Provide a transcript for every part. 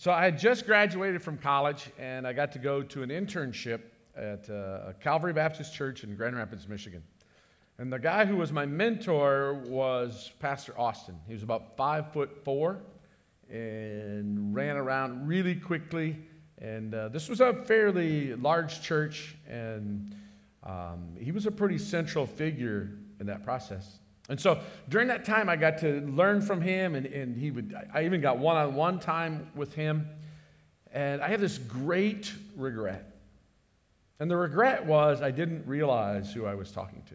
So I had just graduated from college, and I got to go to an internship at uh, Calvary Baptist Church in Grand Rapids, Michigan. And the guy who was my mentor was Pastor Austin. He was about five foot four and ran around really quickly. And uh, this was a fairly large church, and um, he was a pretty central figure in that process. And so during that time, I got to learn from him, and, and he would, I even got one on one time with him. And I have this great regret. And the regret was I didn't realize who I was talking to.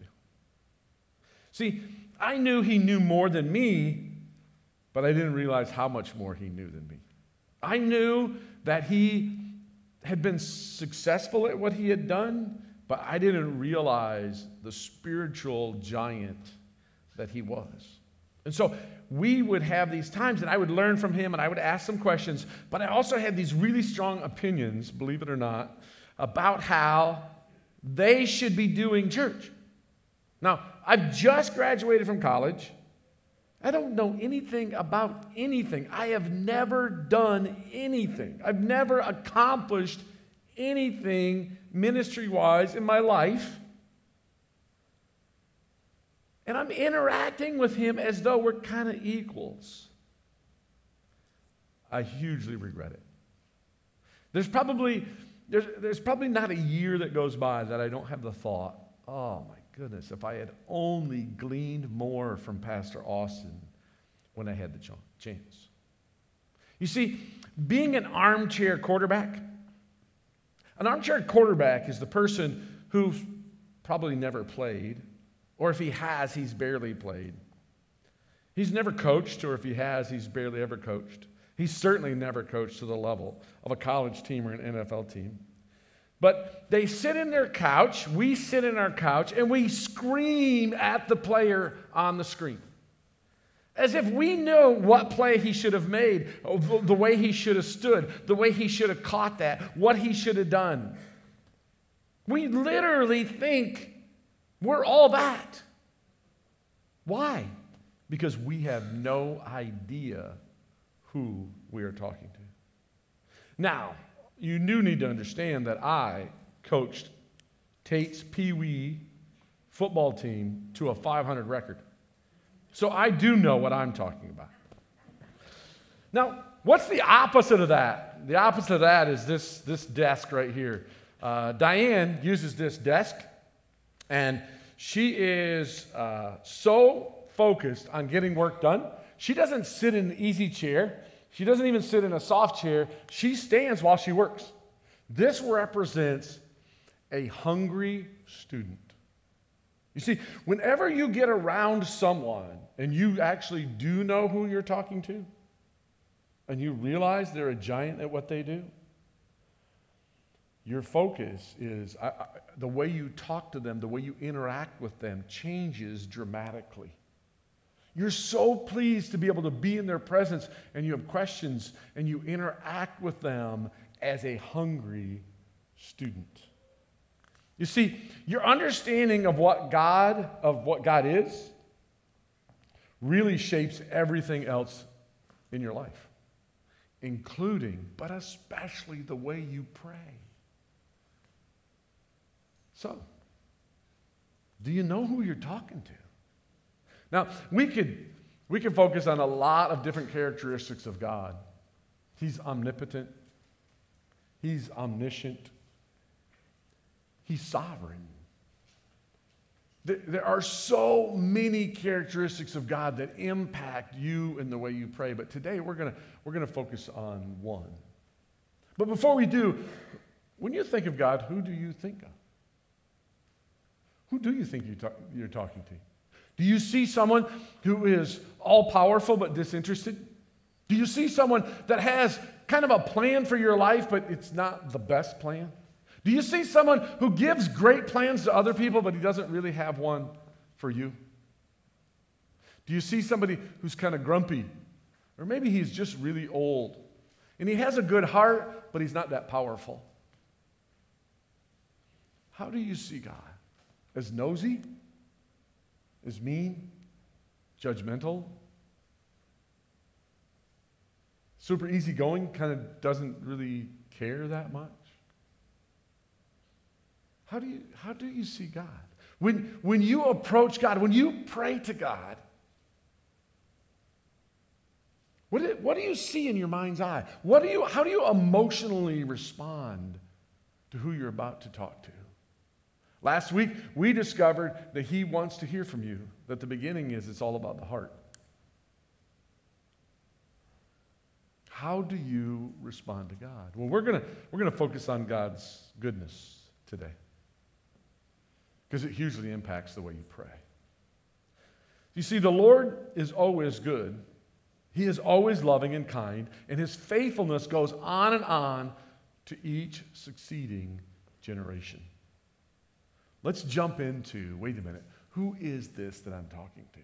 See, I knew he knew more than me, but I didn't realize how much more he knew than me. I knew that he had been successful at what he had done, but I didn't realize the spiritual giant that he was. And so we would have these times, and I would learn from him and I would ask some questions, but I also had these really strong opinions, believe it or not, about how they should be doing church. Now, I've just graduated from college. I don't know anything about anything. I have never done anything. I've never accomplished anything ministry wise in my life. And I'm interacting with him as though we're kind of equals. I hugely regret it. There's probably, there's, there's probably not a year that goes by that I don't have the thought, oh my goodness, if I had only gleaned more from Pastor Austin when I had the chance. You see, being an armchair quarterback, an armchair quarterback is the person who probably never played or if he has, he's barely played. He's never coached, or if he has, he's barely ever coached. He's certainly never coached to the level of a college team or an NFL team. But they sit in their couch, we sit in our couch, and we scream at the player on the screen. As if we know what play he should have made, the way he should have stood, the way he should have caught that, what he should have done. We literally think we're all that. Why? Because we have no idea who we are talking to. Now, you do need to understand that I coached Tate's Pee Wee football team to a 500 record. So I do know what I'm talking about. Now, what's the opposite of that? The opposite of that is this, this desk right here. Uh, Diane uses this desk and she is uh, so focused on getting work done. She doesn't sit in an easy chair. She doesn't even sit in a soft chair. She stands while she works. This represents a hungry student. You see, whenever you get around someone and you actually do know who you're talking to, and you realize they're a giant at what they do, your focus is I, I, the way you talk to them, the way you interact with them changes dramatically. You're so pleased to be able to be in their presence and you have questions and you interact with them as a hungry student. You see, your understanding of what God of what God is really shapes everything else in your life, including but especially the way you pray. So, do you know who you're talking to? Now, we could, we could focus on a lot of different characteristics of God. He's omnipotent, He's omniscient, He's sovereign. There are so many characteristics of God that impact you in the way you pray, but today we're going we're going to focus on one. But before we do, when you think of God, who do you think of? Who do you think you're talking to? Do you see someone who is all powerful but disinterested? Do you see someone that has kind of a plan for your life, but it's not the best plan? Do you see someone who gives great plans to other people, but he doesn't really have one for you? Do you see somebody who's kind of grumpy? Or maybe he's just really old and he has a good heart, but he's not that powerful. How do you see God? As nosy, as mean, judgmental, super easygoing, kind of doesn't really care that much? How do you, how do you see God? When, when you approach God, when you pray to God, what do, what do you see in your mind's eye? What do you, how do you emotionally respond to who you're about to talk to? Last week, we discovered that He wants to hear from you, that the beginning is it's all about the heart. How do you respond to God? Well, we're going we're going to focus on God's goodness today because it hugely impacts the way you pray. You see, the Lord is always good, He is always loving and kind, and His faithfulness goes on and on to each succeeding generation. Let's jump into wait a minute, who is this that I'm talking to?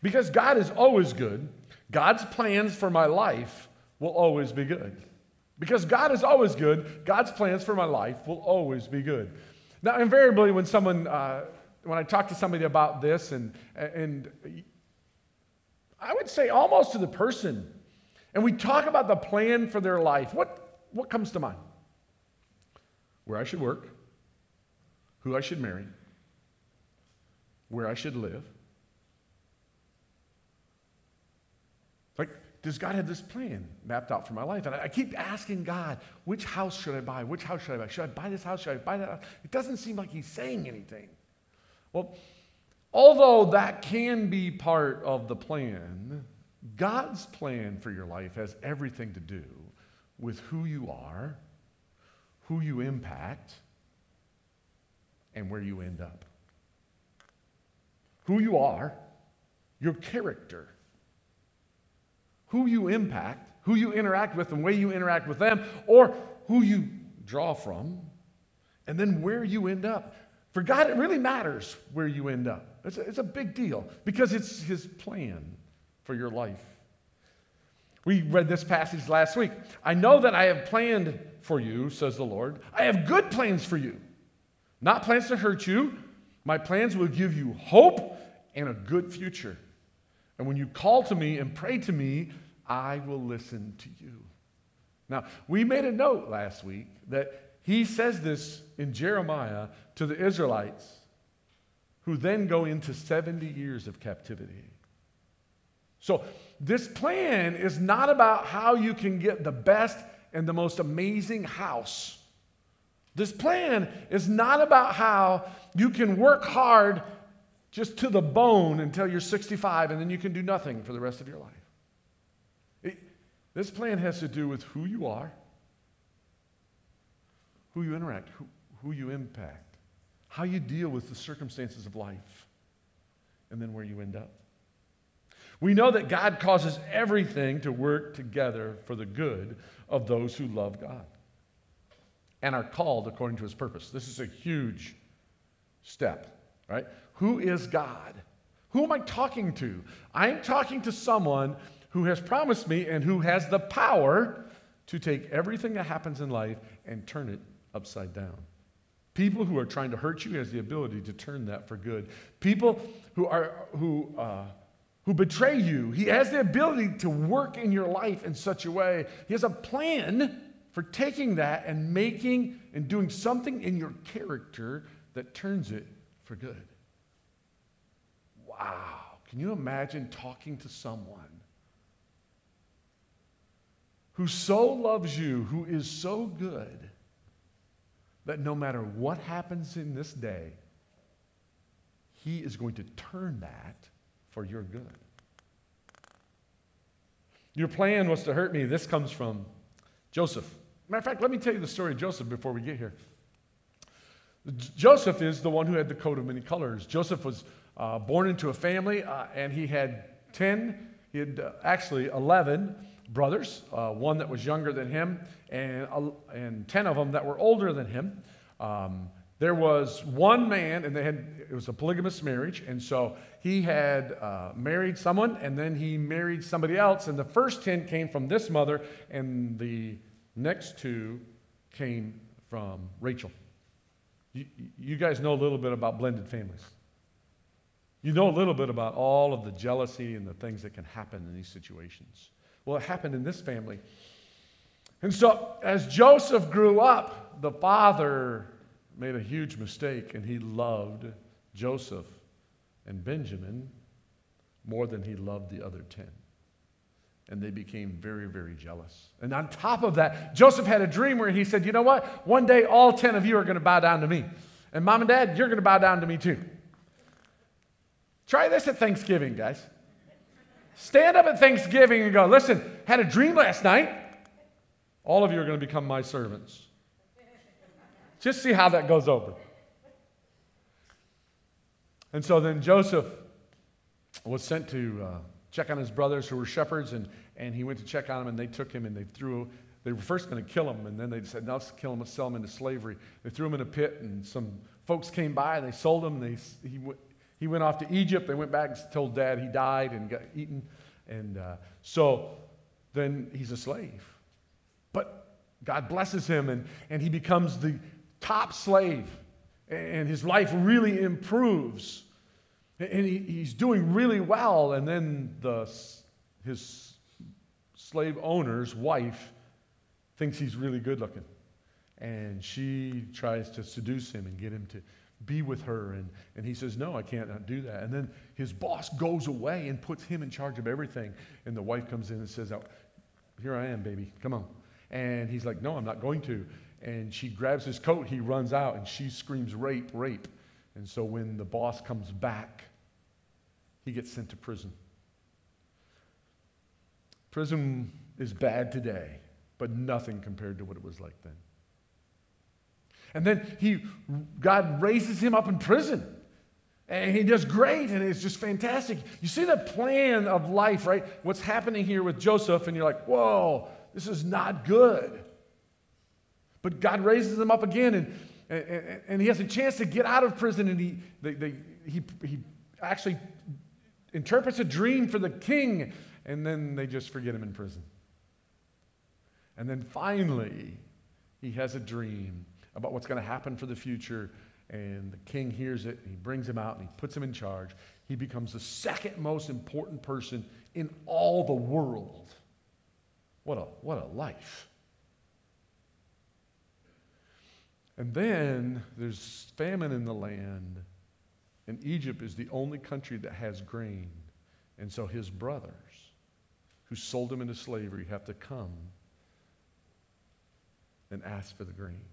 Because God is always good, God's plans for my life will always be good. Because God is always good, God's plans for my life will always be good. Now, invariably, when someone, uh, when I talk to somebody about this, and, and I would say almost to the person, and we talk about the plan for their life, what, what comes to mind? Where I should work, who I should marry, where I should live. Like, does God have this plan mapped out for my life? And I, keep asking God, which house should I buy? Which house should I buy? Should I buy this house? Should I buy that house? It doesn't seem like He's saying anything. Well, although that can be part of the plan, God's plan for your life has everything to do with who you are, who you impact, and where you end up. Who you are, your character, who you impact, who you interact with, and way you interact with them, or who you draw from, and then where you end up. For God, it really matters where you end up. It's a, it's a big deal because it's His plan for your life. We read this passage last week. I know that I have planned for you, says the Lord. I have good plans for you, not plans to hurt you. My plans will give you hope and a good future. And when you call to me and pray to me, I will listen to you. Now, we made a note last week that he says this in Jeremiah to the Israelites who then go into 70 years of captivity. So, this plan is not about how you can get the best and the most amazing house. This plan is not about how you can work hard just to the bone until you're 65 and then you can do nothing for the rest of your life. This plan has to do with who you are, who you interact, who, who you impact, how you deal with the circumstances of life, and then where you end up. We know that God causes everything to work together for the good of those who love God and are called according to his purpose. This is a huge step, right? Who is God? Who am I talking to? I'm talking to someone who has promised me and who has the power to take everything that happens in life and turn it upside down. People who are trying to hurt you has the ability to turn that for good. People who are who uh, who betray you, he has the ability to work in your life in such a way. He has a plan for taking that and making and doing something in your character that turns it for good. Wow! Can you imagine talking to someone who so loves you, who is so good, that no matter what happens in this day, he is going to turn that for your good. Your plan was to hurt me. This comes from Joseph. Matter of fact, let me tell you the story of Joseph before we get here. Joseph is the one who had the coat of many colors. Joseph was uh, born into a family, uh, and he had 10, he had uh, actually 11 brothers, uh, one that was younger than him, and, and 10 of them that were older than him. Um, there was one man, and they had, it was a polygamous marriage, and so he had uh, married someone, and then he married somebody else, and the first 10 came from this mother, and the next two came from Rachel. You, you guys know a little bit about blended families. You know a little bit about all of the jealousy and the things that can happen in these situations. Well, it happened in this family. And so, as Joseph grew up, the father made a huge mistake and he loved Joseph and Benjamin more than he loved the other 10. And they became very, very jealous. And on top of that, Joseph had a dream where he said, You know what? One day all 10 of you are going to bow down to me. And mom and dad, you're going to bow down to me too. Try this at Thanksgiving, guys. Stand up at Thanksgiving and go, Listen, had a dream last night. All of you are going to become my servants. Just see how that goes over. And so then Joseph was sent to uh, check on his brothers who were shepherds, and, and he went to check on them, and they took him and they threw, they were first going to kill him, and then they said, no, let's kill him, let's sell him into slavery. They threw him in a pit, and some folks came by, and they sold him, they, he, he went off to Egypt. They went back and told dad he died and got eaten. And uh, so then he's a slave. But God blesses him, and, and he becomes the top slave, and his life really improves. And he, he's doing really well. And then the, his slave owner's wife thinks he's really good looking. And she tries to seduce him and get him to be with her. And, and he says, No, I can't do that. And then his boss goes away and puts him in charge of everything. And the wife comes in and says, oh, Here I am, baby. Come on. And he's like, No, I'm not going to. And she grabs his coat. He runs out and she screams, Rape, rape. And so when the boss comes back, he gets sent to prison. Prison is bad today, but nothing compared to what it was like then. And then he, God raises him up in prison. And he does great, and it's just fantastic. You see the plan of life, right? What's happening here with Joseph, and you're like, whoa, this is not good. But God raises him up again, and, and, and he has a chance to get out of prison, and he, he, he actually interprets a dream for the king, and then they just forget him in prison. And then finally, he has a dream about what's going to happen for the future, and the king hears it, and he brings him out, and he puts him in charge. He becomes the second most important person in all the world. What a, what a life. And then there's famine in the land and Egypt is the only country that has grain. And so his brothers, who sold him into slavery, have to come and ask for the grain.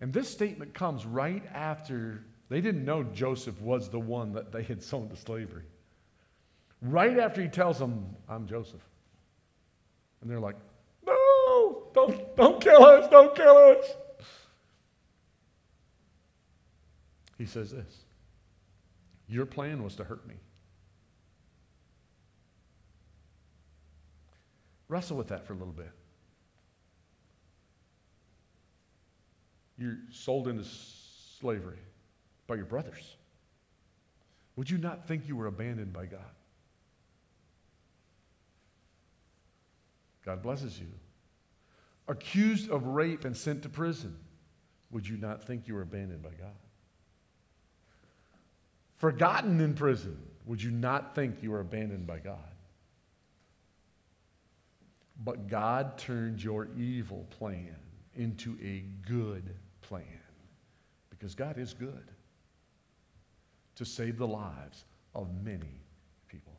And this statement comes right after they didn't know Joseph was the one that they had sold to slavery. Right after he tells them, I'm Joseph. And they're like, No, don't, don't kill us, don't kill us. He says this Your plan was to hurt me. Wrestle with that for a little bit. You're sold into slavery by your brothers. Would you not think you were abandoned by God? God blesses you. Accused of rape and sent to prison. Would you not think you were abandoned by God? Forgotten in prison, would you not think you were abandoned by God? But God turned your evil plan into a good plan because God is good to save the lives of many people.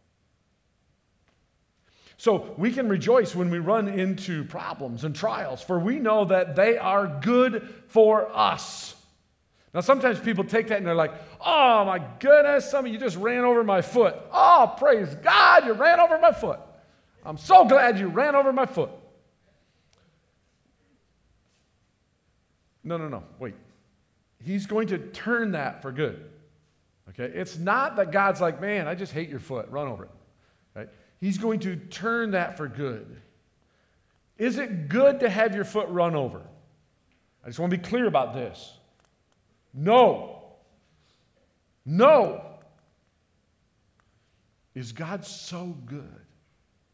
So we can rejoice when we run into problems and trials, for we know that they are good for us. Now, sometimes people take that and they're like, oh my goodness, some of you just ran over my foot. Oh, praise God, you ran over my foot. I'm so glad you ran over my foot. No, no, no, wait. He's going to turn that for good. Okay? It's not that God's like, man, I just hate your foot, run over it. Right? He's going to turn that for good. Is it good to have your foot run over? I just want to be clear about this. No. No. Is God so good?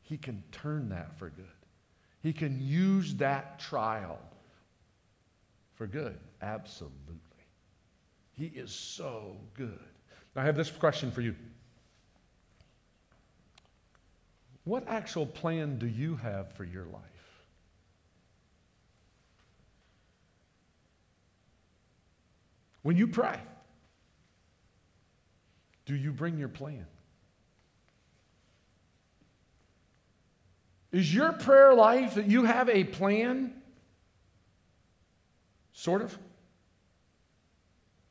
He can turn that for good. He can use that trial for good. Absolutely. He is so good. I have this question for you. What actual plan do you have for your life? When you pray, do you bring your plan? Is your prayer life that you have a plan? Sort of.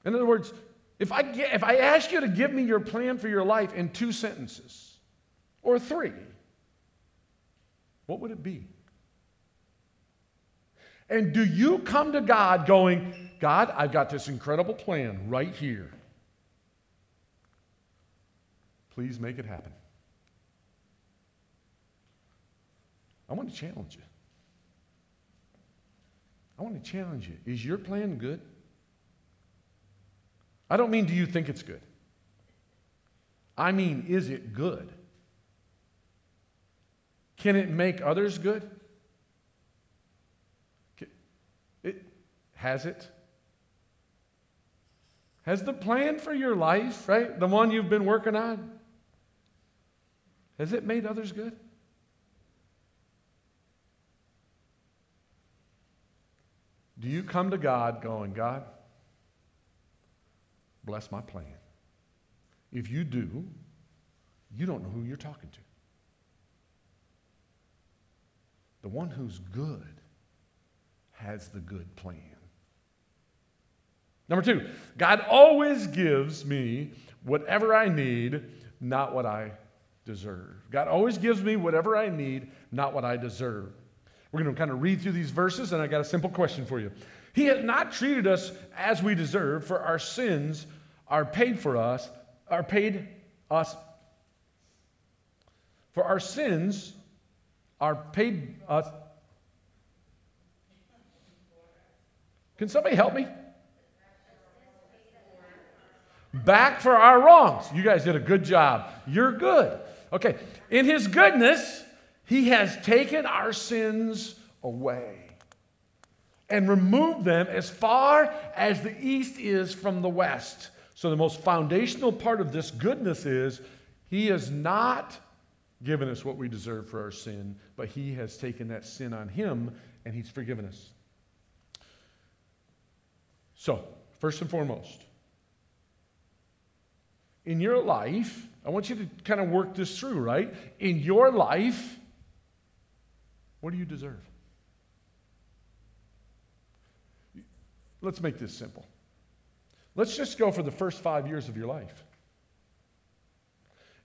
In other words, if I, get, if I ask you to give me your plan for your life in two sentences or three, what would it be? And do you come to God going, God, I've got this incredible plan right here. Please make it happen. I want to challenge you. I want to challenge you. Is your plan good? I don't mean do you think it's good. I mean, is it good? Can it make others good? It, has it? Has the plan for your life, right, the one you've been working on, has it made others good? Do you come to God going, God, bless my plan? If you do, you don't know who you're talking to. The one who's good has the good plan. Number two, God always gives me whatever I need, not what I deserve. God always gives me whatever I need, not what I deserve. We're going to kind of read through these verses, and I got a simple question for you. He has not treated us as we deserve, for our sins are paid for us, are paid us. For our sins are paid us. Can somebody help me? Back for our wrongs. You guys did a good job. You're good. Okay. In his goodness, he has taken our sins away and removed them as far as the east is from the west. So, the most foundational part of this goodness is He has not given us what we deserve for our sin, but He has taken that sin on Him and He's forgiven us. So, first and foremost, in your life, I want you to kind of work this through, right? In your life, what do you deserve? Let's make this simple. Let's just go for the first five years of your life.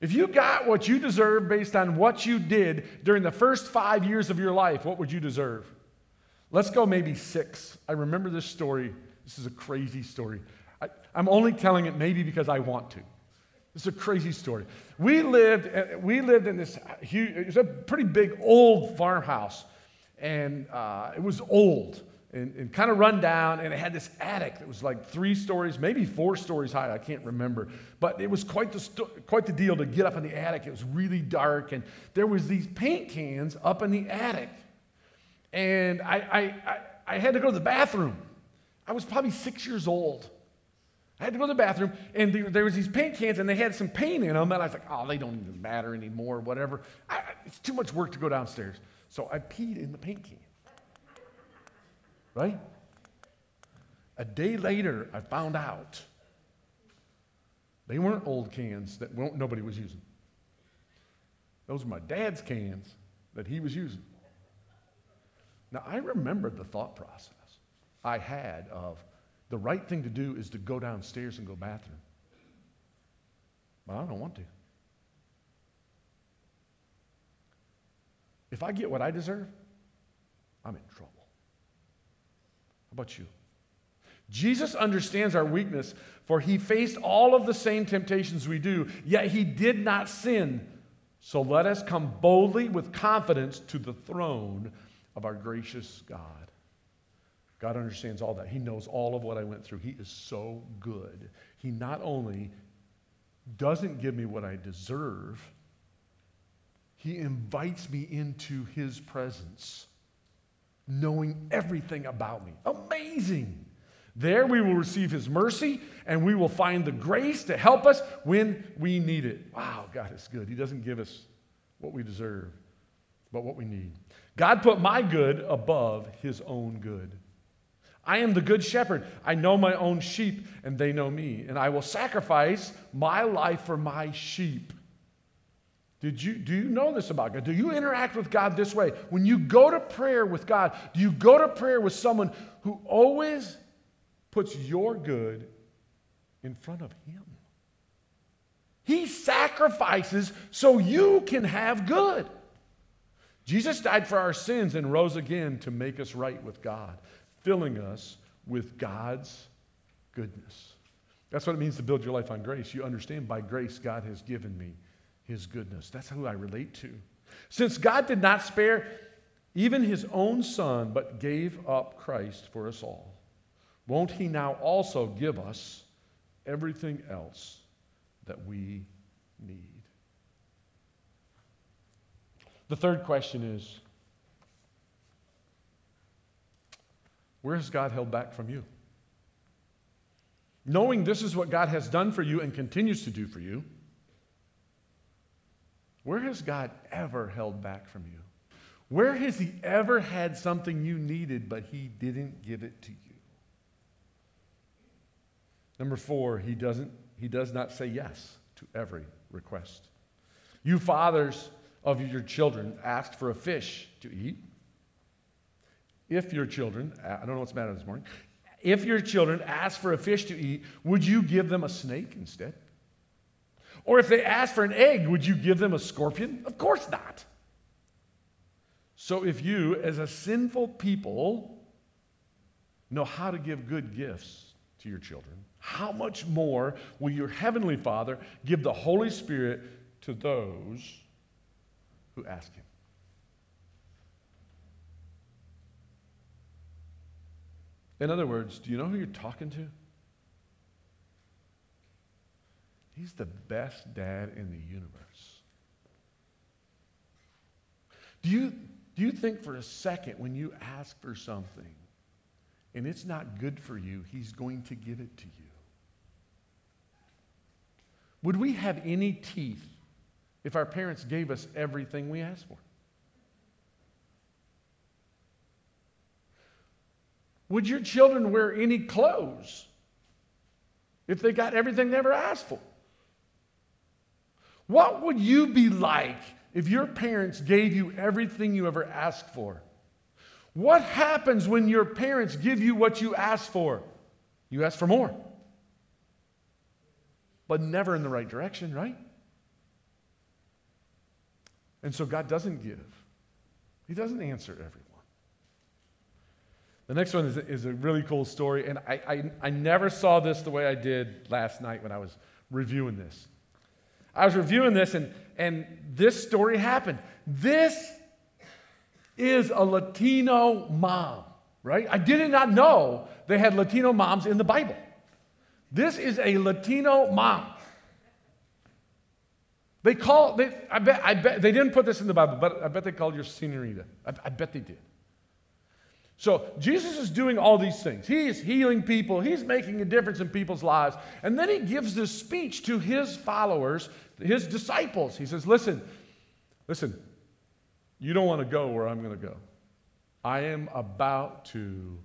If you got what you deserve based on what you did during the first five years of your life, what would you deserve? Let's go maybe six. I remember this story. This is a crazy story. I, am only telling it maybe because I want to. It's a crazy story. We lived, uh, we lived in this huge, it was a pretty big old farmhouse, and uh, it was old and, and kind of run down, and it had this attic that was like three stories, maybe four stories high. I can't remember, but it was quite the sto- quite the deal to get up in the attic. It was really dark, and there was these paint cans up in the attic, and I I, I, I had to go to the bathroom. I was probably six years old. I had to go to the bathroom, and there, there, was these paint cans, and they had some paint in them, and I was like, oh, they don't even matter anymore, whatever. I, it's too much work to go downstairs. So I peed in the paint can. Right? A day later, I found out they weren't old cans that nobody was using. Those were my dad's cans that he was using. Now, I remembered the thought process I had of, the right thing to do is to go downstairs and go bathroom. But I don't want to. If I get what I deserve, I'm in trouble. How about you? Jesus understands our weakness, for he faced all of the same temptations we do, yet he did not sin. So let us come boldly with confidence to the throne of our gracious God. God understands all that. He knows all of what I went through. He is so good. He not only doesn't give me what I deserve, He invites me into His presence, knowing everything about me. Amazing. There we will receive His mercy and we will find the grace to help us when we need it. Wow, God is good. He doesn't give us what we deserve, but what we need. God put my good above his own good. I am the good shepherd. I know my own sheep, and they know me, and I will sacrifice my life for my sheep. Did you, do you know this about God? Do you interact with God this way? When you go to prayer with God, do you go to prayer with someone who always puts your good in front of Him? He sacrifices so you can have good. Jesus died for our sins and rose again to make us right with God, filling us with God's goodness. That's what it means to build your life on grace. You understand by grace, God has given me his goodness. That's who I relate to. Since God did not spare even his own son, but gave up Christ for us all, won't he now also give us everything else that we need? The third question is where has God held back from you? Knowing this is what God has done for you and continues to do for you, where has God ever held back from you? Where has He ever had something you needed, but He didn't give it to you? Number four, He, doesn't, he does not say yes to every request. You fathers of your children asked for a fish to eat. If your children, uh, I don't know what's the matter this morning, if your children ask for a fish to eat, would you give them a snake instead? Or if they asked for an egg, would you give them a scorpion? Of course not. So if you, as a sinful people, know how to give good gifts to your children, how much more will your heavenly Father give the Holy Spirit to those who ask Him? In other words, do you know who you're talking to? He's the best dad in the universe. Do you, do you think for a second when you ask for something and it's not good for you, he's going to give it to you? Would we have any teeth if our parents gave us everything we asked for? Would your children wear any clothes if they got everything they ever asked for? What would you be like if your parents gave you everything you ever asked for? What happens when your parents give you what you asked for? You ask for more, but never in the right direction, right? And so God doesn't give, He doesn't answer everyone. The next one is, is a really cool story, and I, I, I never saw this the way I did last night when I was reviewing this. I was reviewing this, and, and this story happened. This is a Latino mom, right? I did not know they had Latino moms in the Bible. This is a Latino mom. They call, they, I, bet, I bet, they didn't put this in the Bible, but I bet they called your senorita. I, I bet they did. So Jesus is doing all these things. He is healing people, he's making a difference in people's lives. And then he gives this speech to his followers, his disciples. He says, Listen, listen, you don't want to go where I'm going to go. I am about to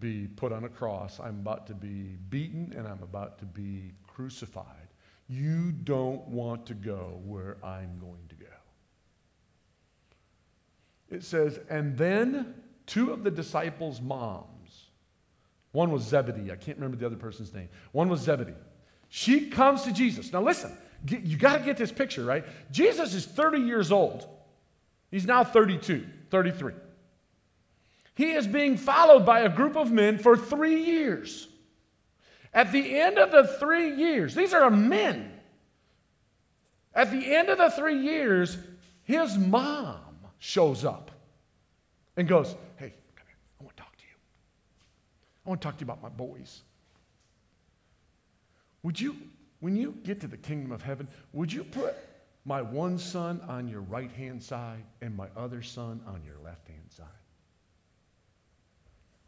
be put on a cross, I'm about to be beaten, and I'm about to be crucified. You don't want to go where I'm going to go. It says, and then two of the disciples' moms, one was Zebedee, I can't remember the other person's name. One was Zebedee. She comes to Jesus. Now, listen, you got to get this picture, right? Jesus is 30 years old. He's now 32, 33. He is being followed by a group of men for three years. At the end of the three years, these are men. At the end of the three years, his mom shows up and goes, Hey, come here. I want to talk to you. I want to talk to you about my boys. Would you, when you get to the kingdom of heaven, would you put my one son on your right hand side and my other son on your left hand side?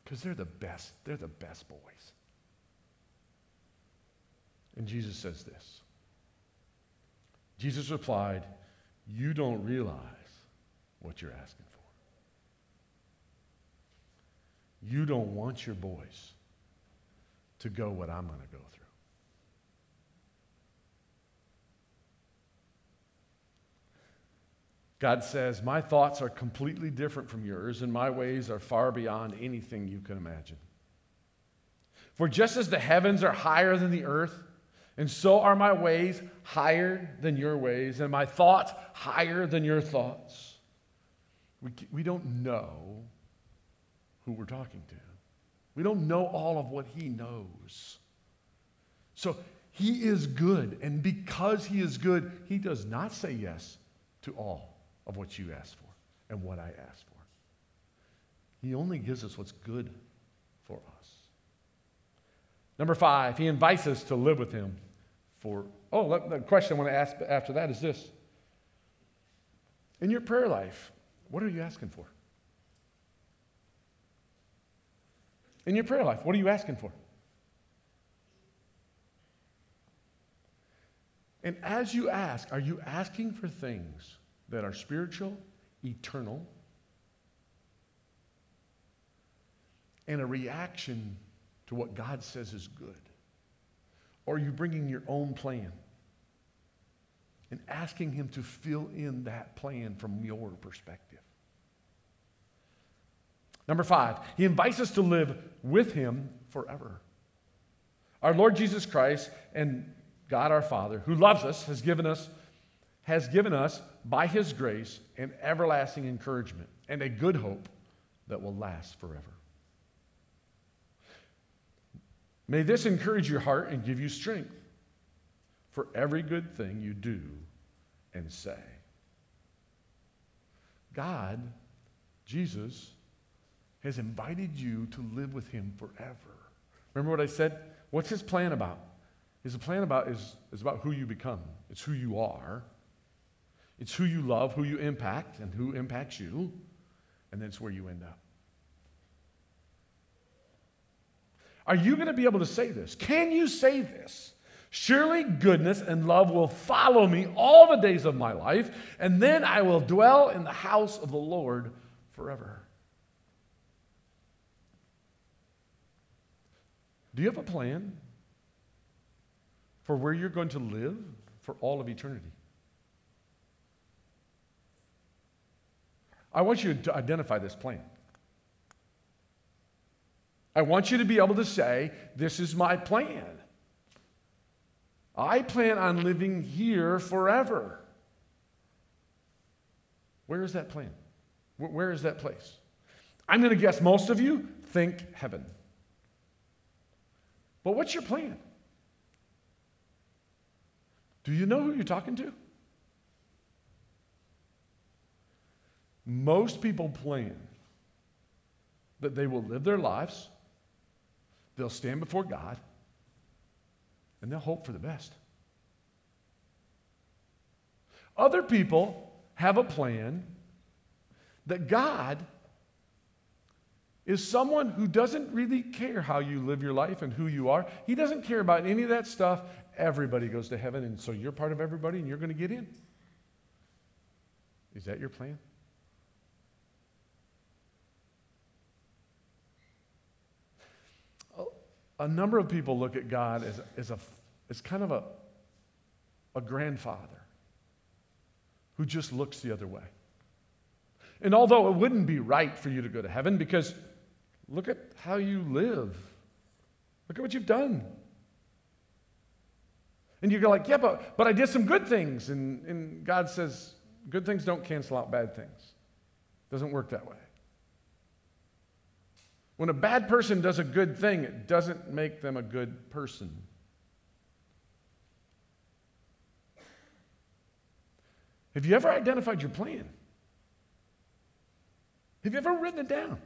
Because they're the best, they're the best boys. And Jesus says this Jesus replied, you don't realize what you're asking for. You don't want your boys to go what I'm going to go through. God says, My thoughts are completely different from yours, and my ways are far beyond anything you can imagine. For just as the heavens are higher than the earth, and so are my ways higher than your ways, and my thoughts higher than your thoughts. We, we don't know who we're talking to. We don't know all of what he knows. So he is good, and because he is good, he does not say yes to all of what you ask for and what I ask for. He only gives us what's good for us. Number five, he invites us to live with him for. Oh, the question I want to ask after that is this In your prayer life, what are you asking for? In your prayer life, what are you asking for? And as you ask, are you asking for things that are spiritual, eternal, and a reaction to what God says is good? Or are you bringing your own plan and asking Him to fill in that plan from your perspective? Number five, He invites us to live with Him forever. Our Lord Jesus Christ and God our Father, who loves us, has given us has given us, by his grace, an everlasting encouragement and a good hope that will last forever. May this encourage your heart and give you strength for every good thing you do and say. God, Jesus, has invited you to live with him forever. Remember what I said? What's his plan about? His plan about is, is about who you become. It's who you are. It's who you love, who you impact, and who impacts you, and that's where you end up. Are you going to be able to say this? Can you say this? Surely goodness and love will follow me all the days of my life, and then I will dwell in the house of the Lord forever. Do you have a plan for where you're going to live for all of eternity? I want you to identify this plan. I want you to be able to say, This is my plan. I plan on living here forever. Where is that plan? Where is that place? I'm going to guess most of you think heaven. But what's your plan? Do you know who you're talking to? Most people plan that they will live their lives, they'll stand before God, and they'll hope for the best. Other people have a plan that God is someone who doesn't really care how you live your life and who you are. He doesn't care about any of that stuff. Everybody goes to heaven, and so you're part of everybody and you're going to get in. Is that your plan? a number of people look at God as, as, a, as kind of a, a grandfather who just looks the other way. And although it wouldn't be right for you to go to heaven because look at how you live, look at what you've done. And you go like, yeah, but, but I did some good things. And, and God says, good things don't cancel out bad things. Doesn't work that way. When a bad person does a good thing, it doesn't make them a good person. Have you ever identified your plan? Have you ever written it down?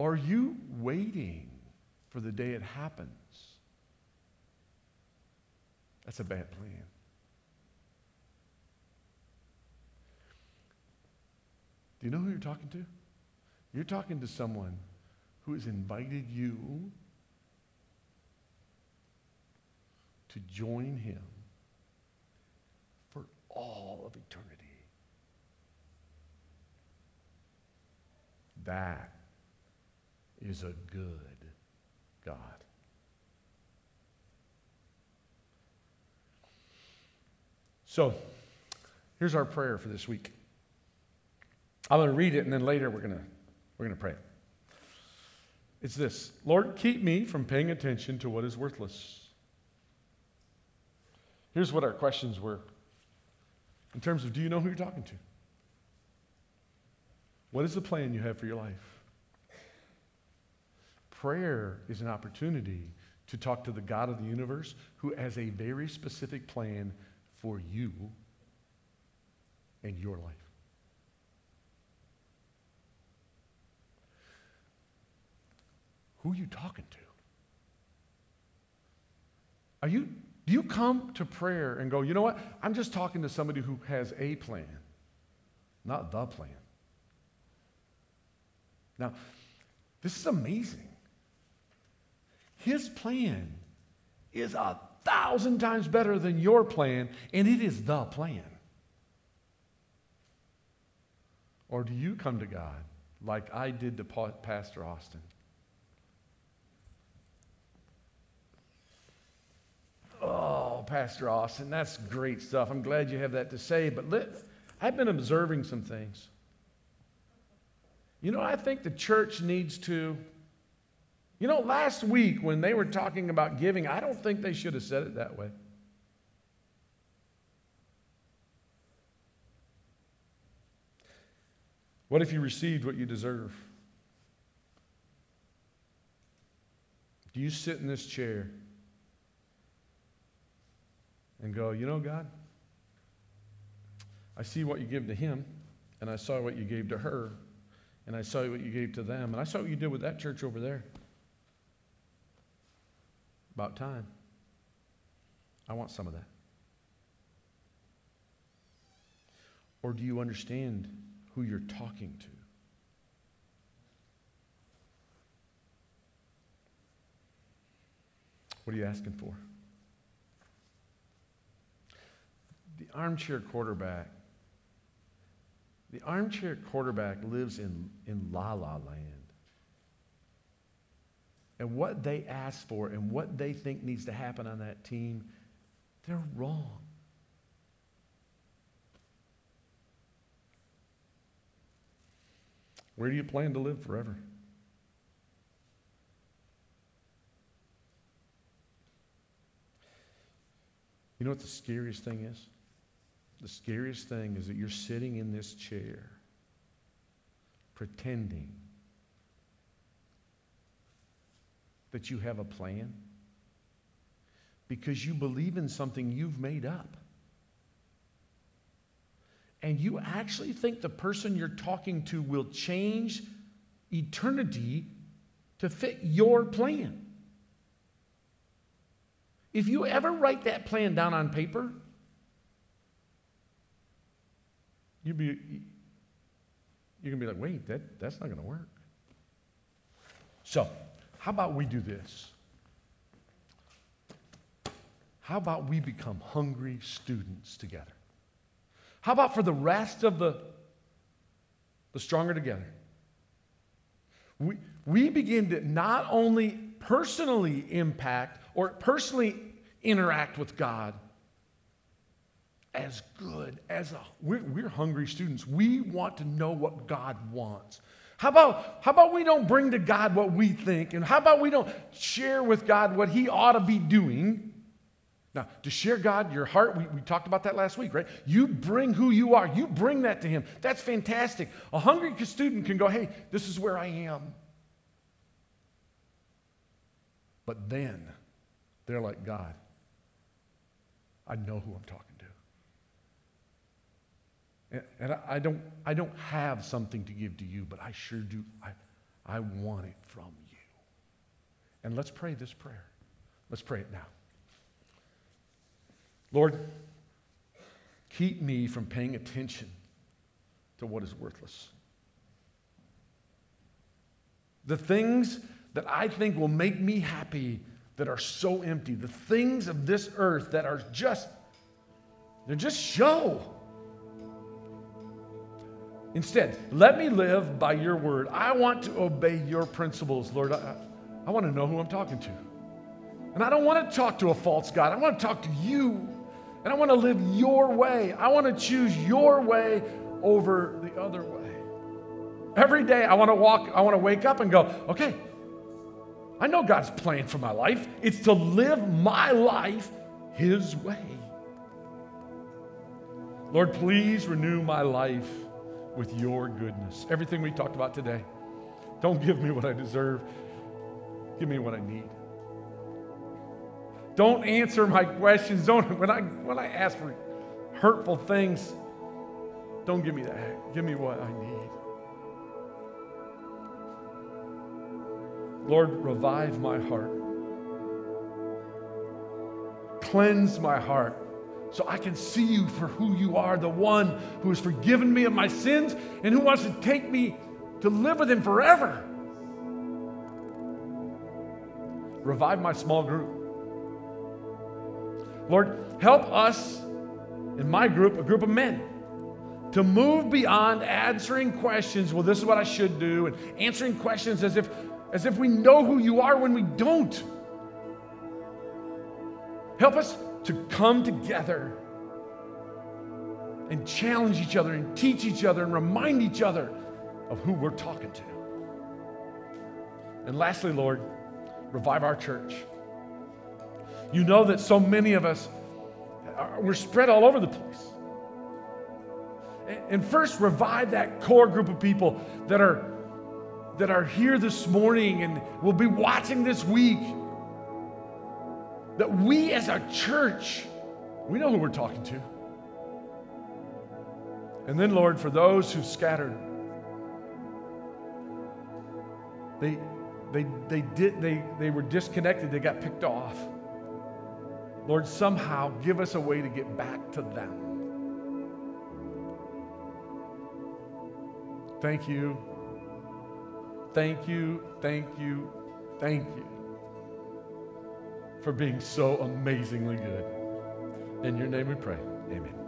Are you waiting for the day it happens? That's a bad plan. Do you know who you're talking to? You're talking to someone who has invited you to join him for all of eternity. That is a good God. So, here's our prayer for this week. I'm going to read it and then later we're going to we're going to pray. It's this Lord, keep me from paying attention to what is worthless. Here's what our questions were in terms of do you know who you're talking to? What is the plan you have for your life? Prayer is an opportunity to talk to the God of the universe who has a very specific plan for you and your life. Who are you talking to? Are you, do you come to prayer and go, you know what? I'm just talking to somebody who has a plan, not the plan. Now, this is amazing. His plan is a thousand times better than your plan, and it is the plan. Or do you come to God like I did to Pastor Austin? Oh, Pastor Austin, that's great stuff. I'm glad you have that to say, but let, I've been observing some things. You know, I think the church needs to. You know, last week when they were talking about giving, I don't think they should have said it that way. What if you received what you deserve? Do you sit in this chair and go, you know, God, I see what you give to him, and I saw what you gave to her, and I saw what you gave to them, and I saw what you did with that church over there. About time. I want some of that. Or do you understand who you're talking to? What are you asking for? The armchair quarterback. The armchair quarterback lives in, in la la land. And what they ask for and what they think needs to happen on that team, they're wrong. Where do you plan to live forever? You know what the scariest thing is? The scariest thing is that you're sitting in this chair pretending that you have a plan because you believe in something you've made up. And you actually think the person you're talking to will change eternity to fit your plan. If you ever write that plan down on paper, you'd be, you're going to be like, wait, that, that's not going to work. So, how about we do this? How about we become hungry students together? How about for the rest of the, the Stronger Together? We, we begin to not only personally impact or personally interact with God as good as a, we're, we're hungry students. We want to know what God wants. How about, how about we don't bring to God what we think? And how about we don't share with God what He ought to be doing? Now, to share God, your heart, we, we talked about that last week, right? You bring who you are, you bring that to Him. That's fantastic. A hungry student can go, hey, this is where I am. But then they're like, God, I know who I'm talking and I don't, I don't have something to give to you, but I sure do. I, I want it from you. And let's pray this prayer. Let's pray it now. Lord, keep me from paying attention to what is worthless. The things that I think will make me happy, that are so empty, the things of this earth that are just, they're just show. Instead, let me live by your word. I want to obey your principles, Lord. I, I want to know who I'm talking to. And I don't want to talk to a false God. I want to talk to you. And I want to live your way. I want to choose your way over the other way. Every day I want to walk, I want to wake up and go, okay, I know God's plan for my life. It's to live my life His way. Lord, please renew my life with your goodness. Everything we talked about today. Don't give me what I deserve, give me what I need. Don't answer my questions. Don't when I when I ask for hurtful things, don't give me that. Give me what I need. Lord, revive my heart. Cleanse my heart so I can see you for who you are, the one who has forgiven me of my sins and who wants to take me to live with him forever. Revive my small group. Lord, help us in my group, a group of men, to move beyond answering questions, well, this is what I should do, and answering questions as if, as if we know who you are when we don't. Help us to come together and challenge each other and teach each other and remind each other of who we're talking to. And lastly, Lord, revive our church. You know that so many of us, are, we're spread all over the place. And first, revive that core group of people that are, that are here this morning and will be watching this week that we as a church, we know who we're talking to. And then, Lord, for those who scattered, they, they, they, did, they, they were disconnected, they got picked off. Lord, somehow give us a way to get back to them. Thank you. Thank you. Thank you. Thank you for being so amazingly good. In your name we pray. Amen.